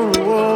Oh.